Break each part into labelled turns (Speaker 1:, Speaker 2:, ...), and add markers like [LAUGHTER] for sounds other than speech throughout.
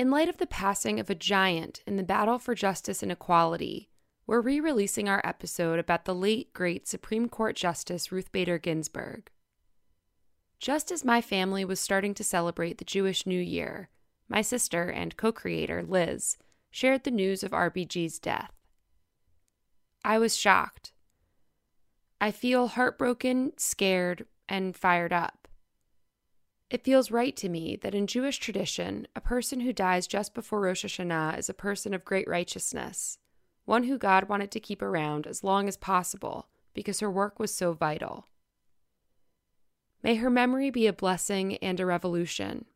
Speaker 1: In light of the passing of a giant in the battle for justice and equality, we're re releasing our episode about the late, great Supreme Court Justice Ruth Bader Ginsburg. Just as my family was starting to celebrate the Jewish New Year, my sister and co creator, Liz, shared the news of RBG's death. I was shocked. I feel heartbroken, scared, and fired up. It feels right to me that in Jewish tradition, a person who dies just before Rosh Hashanah is a person of great righteousness, one who God wanted to keep around as long as possible because her work was so vital. May her memory be a blessing and a revolution.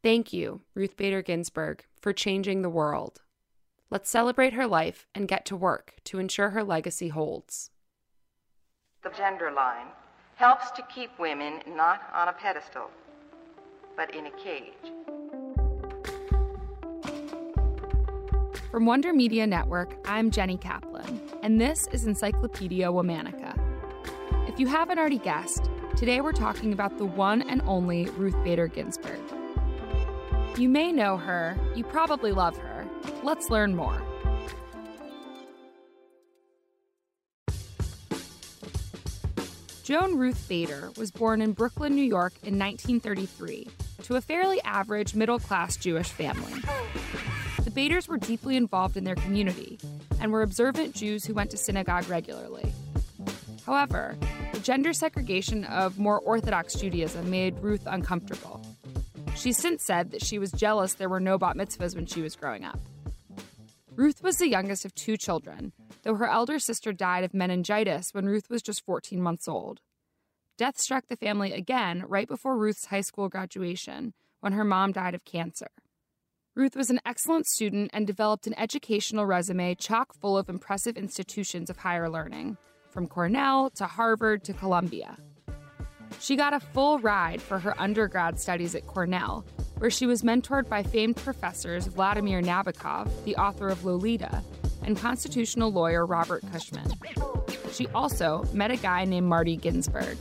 Speaker 1: Thank you, Ruth Bader Ginsburg, for changing the world. Let's celebrate her life and get to work to ensure her legacy holds.
Speaker 2: The gender line helps to keep women not on a pedestal but in a cage.
Speaker 1: From Wonder Media Network, I'm Jenny Kaplan, and this is Encyclopedia Womanica. If you haven't already guessed, today we're talking about the one and only Ruth Bader Ginsburg. You may know her, you probably love her. Let's learn more. Joan Ruth Bader was born in Brooklyn, New York in 1933 to a fairly average middle class Jewish family. The Baders were deeply involved in their community and were observant Jews who went to synagogue regularly. However, the gender segregation of more Orthodox Judaism made Ruth uncomfortable. She's since said that she was jealous there were no bat mitzvahs when she was growing up. Ruth was the youngest of two children, though her elder sister died of meningitis when Ruth was just 14 months old. Death struck the family again right before Ruth's high school graduation, when her mom died of cancer. Ruth was an excellent student and developed an educational resume chock full of impressive institutions of higher learning, from Cornell to Harvard to Columbia. She got a full ride for her undergrad studies at Cornell, where she was mentored by famed professors Vladimir Nabokov, the author of Lolita, and constitutional lawyer Robert Cushman. She also met a guy named Marty Ginsburg.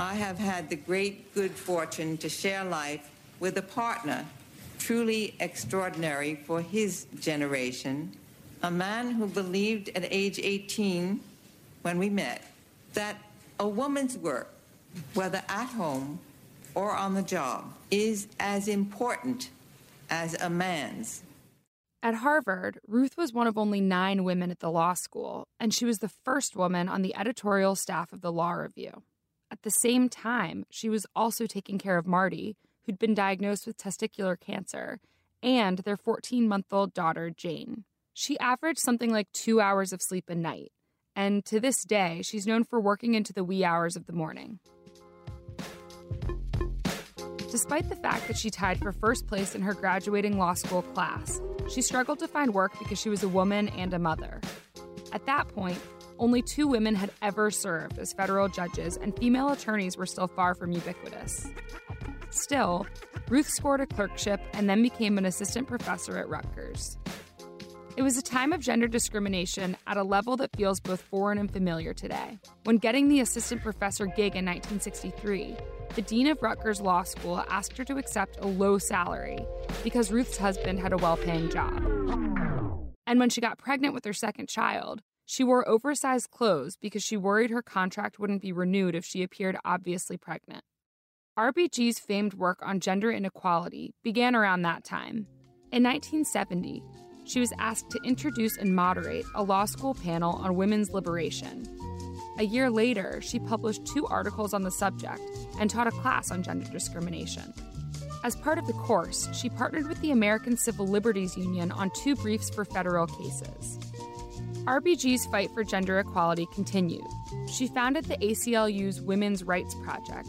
Speaker 2: I have had the great good fortune to share life with a partner truly extraordinary for his generation, a man who believed at age 18 when we met that a woman's work, whether at home or on the job, is as important as a man's.
Speaker 1: At Harvard, Ruth was one of only nine women at the law school, and she was the first woman on the editorial staff of the Law Review. At the same time, she was also taking care of Marty, who'd been diagnosed with testicular cancer, and their 14 month old daughter, Jane. She averaged something like two hours of sleep a night, and to this day, she's known for working into the wee hours of the morning. Despite the fact that she tied for first place in her graduating law school class, she struggled to find work because she was a woman and a mother. At that point, only two women had ever served as federal judges, and female attorneys were still far from ubiquitous. Still, Ruth scored a clerkship and then became an assistant professor at Rutgers. It was a time of gender discrimination at a level that feels both foreign and familiar today. When getting the assistant professor gig in 1963, the dean of Rutgers Law School asked her to accept a low salary because Ruth's husband had a well paying job. And when she got pregnant with her second child, she wore oversized clothes because she worried her contract wouldn't be renewed if she appeared obviously pregnant. RBG's famed work on gender inequality began around that time. In 1970, she was asked to introduce and moderate a law school panel on women's liberation. A year later, she published two articles on the subject and taught a class on gender discrimination. As part of the course, she partnered with the American Civil Liberties Union on two briefs for federal cases. RBG's fight for gender equality continued. She founded the ACLU's Women's Rights Project,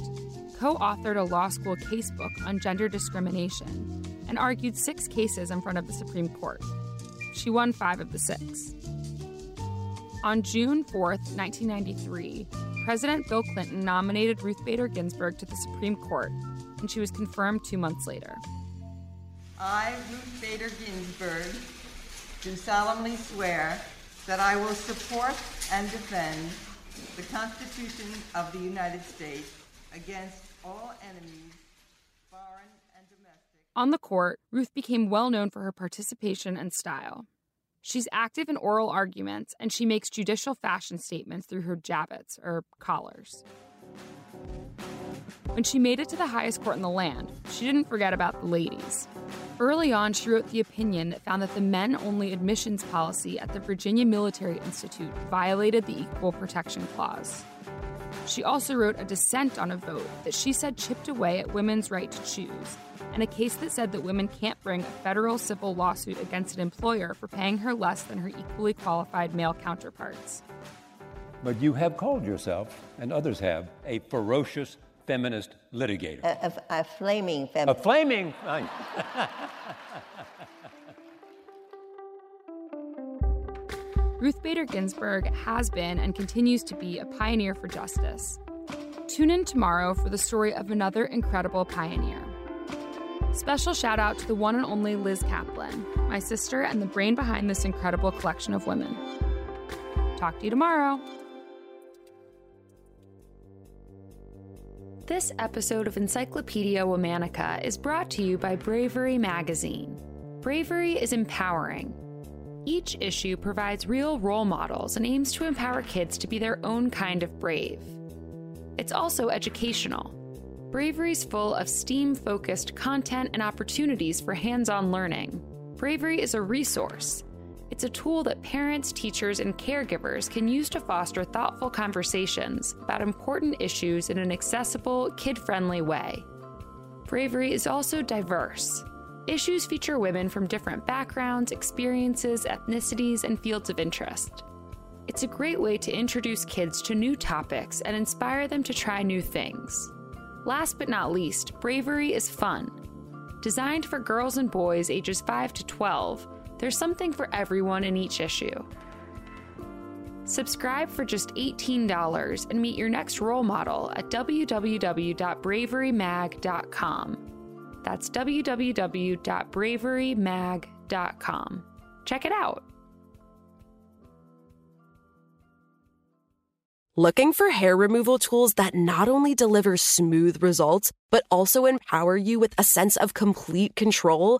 Speaker 1: co authored a law school casebook on gender discrimination, and argued six cases in front of the Supreme Court. She won five of the six. On June 4, 1993, President Bill Clinton nominated Ruth Bader Ginsburg to the Supreme Court, and she was confirmed two months later.
Speaker 2: I, Ruth Bader Ginsburg, do solemnly swear that I will support and defend the Constitution of the United States against all enemies, foreign and domestic.
Speaker 1: On the court, Ruth became well known for her participation and style. She's active in oral arguments and she makes judicial fashion statements through her jabots, or collars. When she made it to the highest court in the land, she didn't forget about the ladies. Early on, she wrote the opinion that found that the men only admissions policy at the Virginia Military Institute violated the Equal Protection Clause. She also wrote a dissent on a vote that she said chipped away at women's right to choose, and a case that said that women can't bring a federal civil lawsuit against an employer for paying her less than her equally qualified male counterparts.
Speaker 3: But you have called yourself, and others have, a ferocious feminist litigator.
Speaker 4: A, a, a flaming feminist.
Speaker 3: A
Speaker 4: feminist.
Speaker 3: flaming. [LAUGHS]
Speaker 1: Ruth Bader Ginsburg has been and continues to be a pioneer for justice. Tune in tomorrow for the story of another incredible pioneer. Special shout out to the one and only Liz Kaplan, my sister and the brain behind this incredible collection of women. Talk to you tomorrow. This episode of Encyclopedia Womanica is brought to you by Bravery Magazine. Bravery is empowering. Each issue provides real role models and aims to empower kids to be their own kind of brave. It's also educational. Bravery's full of STEAM focused content and opportunities for hands on learning. Bravery is a resource. It's a tool that parents, teachers, and caregivers can use to foster thoughtful conversations about important issues in an accessible, kid friendly way. Bravery is also diverse. Issues feature women from different backgrounds, experiences, ethnicities, and fields of interest. It's a great way to introduce kids to new topics and inspire them to try new things. Last but not least, Bravery is fun. Designed for girls and boys ages 5 to 12, there's something for everyone in each issue. Subscribe for just $18 and meet your next role model at www.braverymag.com. That's www.braverymag.com. Check it out.
Speaker 5: Looking for hair removal tools that not only deliver smooth results, but also empower you with a sense of complete control?